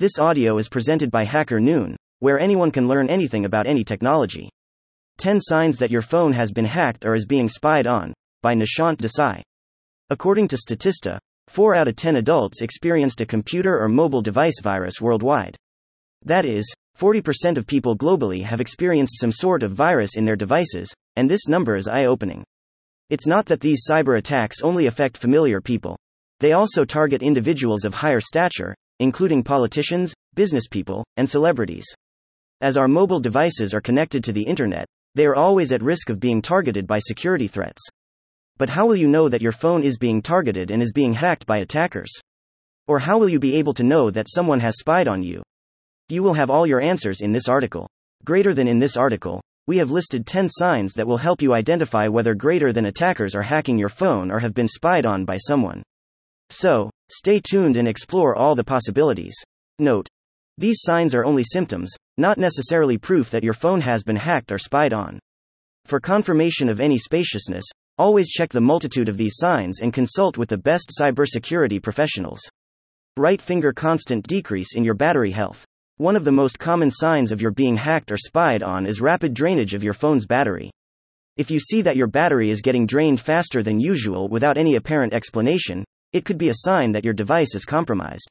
This audio is presented by Hacker Noon, where anyone can learn anything about any technology. 10 Signs That Your Phone Has Been Hacked or Is Being Spied On, by Nishant Desai. According to Statista, 4 out of 10 adults experienced a computer or mobile device virus worldwide. That is, 40% of people globally have experienced some sort of virus in their devices, and this number is eye opening. It's not that these cyber attacks only affect familiar people, they also target individuals of higher stature, including politicians, business people, and celebrities. As our mobile devices are connected to the internet, they are always at risk of being targeted by security threats. But how will you know that your phone is being targeted and is being hacked by attackers? Or how will you be able to know that someone has spied on you? You will have all your answers in this article. Greater than in this article, we have listed 10 signs that will help you identify whether greater than attackers are hacking your phone or have been spied on by someone. So, stay tuned and explore all the possibilities. Note: These signs are only symptoms, not necessarily proof that your phone has been hacked or spied on. For confirmation of any spaciousness, Always check the multitude of these signs and consult with the best cybersecurity professionals. Right finger constant decrease in your battery health. One of the most common signs of your being hacked or spied on is rapid drainage of your phone's battery. If you see that your battery is getting drained faster than usual without any apparent explanation, it could be a sign that your device is compromised.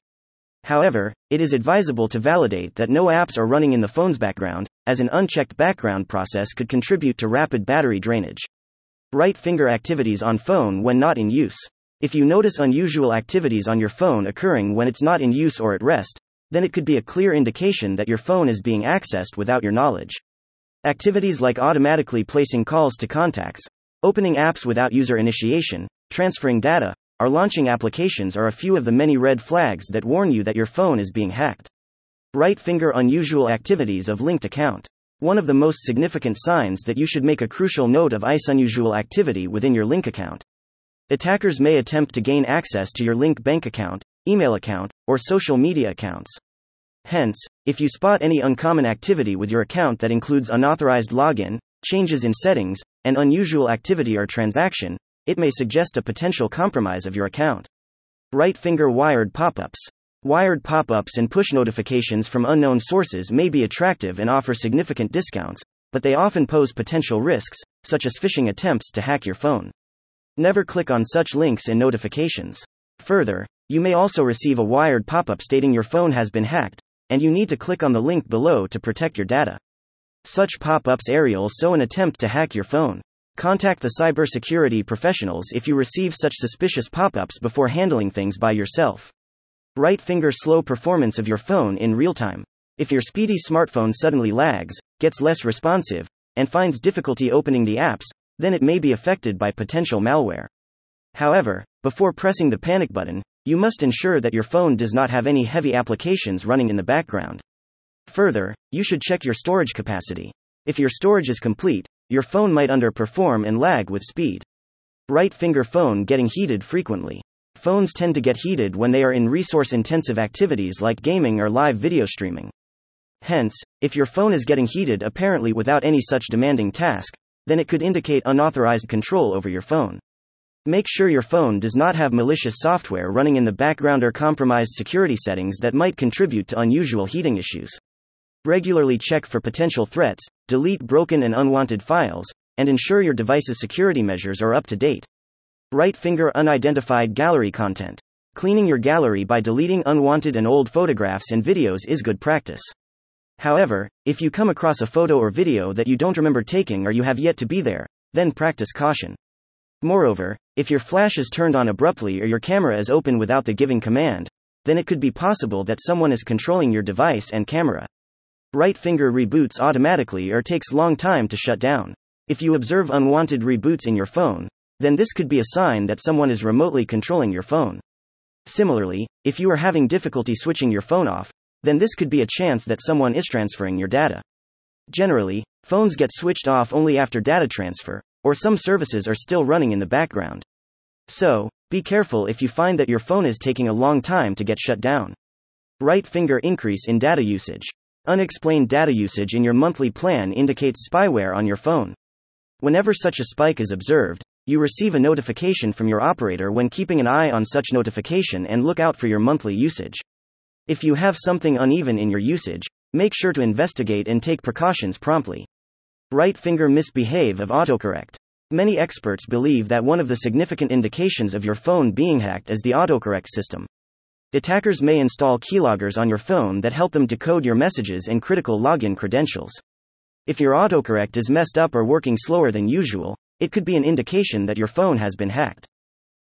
However, it is advisable to validate that no apps are running in the phone's background, as an unchecked background process could contribute to rapid battery drainage. Right finger activities on phone when not in use. If you notice unusual activities on your phone occurring when it's not in use or at rest, then it could be a clear indication that your phone is being accessed without your knowledge. Activities like automatically placing calls to contacts, opening apps without user initiation, transferring data, or launching applications are a few of the many red flags that warn you that your phone is being hacked. Right finger unusual activities of linked account. One of the most significant signs that you should make a crucial note of ICE unusual activity within your link account. Attackers may attempt to gain access to your link bank account, email account, or social media accounts. Hence, if you spot any uncommon activity with your account that includes unauthorized login, changes in settings, and unusual activity or transaction, it may suggest a potential compromise of your account. Right finger wired pop ups. Wired pop ups and push notifications from unknown sources may be attractive and offer significant discounts, but they often pose potential risks, such as phishing attempts to hack your phone. Never click on such links and notifications. Further, you may also receive a wired pop up stating your phone has been hacked, and you need to click on the link below to protect your data. Such pop ups aerial so an attempt to hack your phone. Contact the cybersecurity professionals if you receive such suspicious pop ups before handling things by yourself. Right finger slow performance of your phone in real time. If your speedy smartphone suddenly lags, gets less responsive, and finds difficulty opening the apps, then it may be affected by potential malware. However, before pressing the panic button, you must ensure that your phone does not have any heavy applications running in the background. Further, you should check your storage capacity. If your storage is complete, your phone might underperform and lag with speed. Right finger phone getting heated frequently. Phones tend to get heated when they are in resource intensive activities like gaming or live video streaming. Hence, if your phone is getting heated apparently without any such demanding task, then it could indicate unauthorized control over your phone. Make sure your phone does not have malicious software running in the background or compromised security settings that might contribute to unusual heating issues. Regularly check for potential threats, delete broken and unwanted files, and ensure your device's security measures are up to date. Right finger unidentified gallery content. Cleaning your gallery by deleting unwanted and old photographs and videos is good practice. However, if you come across a photo or video that you don't remember taking or you have yet to be there, then practice caution. Moreover, if your flash is turned on abruptly or your camera is open without the giving command, then it could be possible that someone is controlling your device and camera. Right finger reboots automatically or takes long time to shut down. If you observe unwanted reboots in your phone, then this could be a sign that someone is remotely controlling your phone. Similarly, if you are having difficulty switching your phone off, then this could be a chance that someone is transferring your data. Generally, phones get switched off only after data transfer, or some services are still running in the background. So, be careful if you find that your phone is taking a long time to get shut down. Right finger increase in data usage. Unexplained data usage in your monthly plan indicates spyware on your phone. Whenever such a spike is observed, you receive a notification from your operator when keeping an eye on such notification and look out for your monthly usage. If you have something uneven in your usage, make sure to investigate and take precautions promptly. Right finger misbehave of autocorrect. Many experts believe that one of the significant indications of your phone being hacked is the autocorrect system. Attackers may install keyloggers on your phone that help them decode your messages and critical login credentials. If your autocorrect is messed up or working slower than usual, it could be an indication that your phone has been hacked.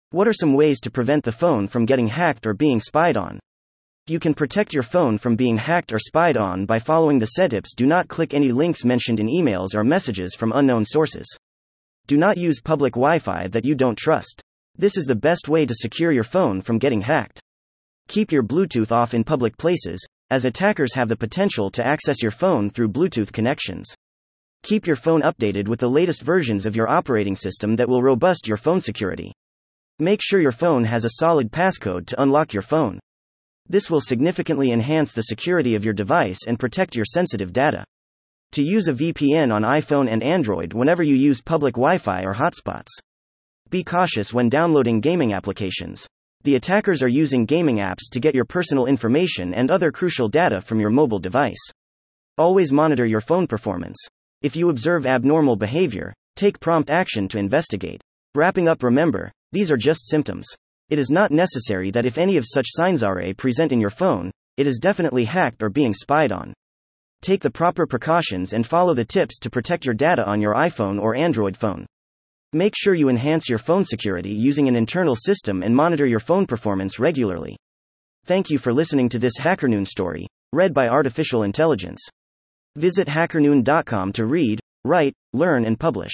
What are some ways to prevent the phone from getting hacked or being spied on? You can protect your phone from being hacked or spied on by following the settings. Do not click any links mentioned in emails or messages from unknown sources. Do not use public Wi Fi that you don't trust. This is the best way to secure your phone from getting hacked. Keep your Bluetooth off in public places, as attackers have the potential to access your phone through Bluetooth connections. Keep your phone updated with the latest versions of your operating system that will robust your phone security. Make sure your phone has a solid passcode to unlock your phone. This will significantly enhance the security of your device and protect your sensitive data. To use a VPN on iPhone and Android whenever you use public Wi Fi or hotspots. Be cautious when downloading gaming applications. The attackers are using gaming apps to get your personal information and other crucial data from your mobile device. Always monitor your phone performance. If you observe abnormal behavior, take prompt action to investigate. Wrapping up, remember, these are just symptoms. It is not necessary that if any of such signs are present in your phone, it is definitely hacked or being spied on. Take the proper precautions and follow the tips to protect your data on your iPhone or Android phone. Make sure you enhance your phone security using an internal system and monitor your phone performance regularly. Thank you for listening to this HackerNoon story, read by Artificial Intelligence. Visit hackerNoon.com to read, write, learn, and publish.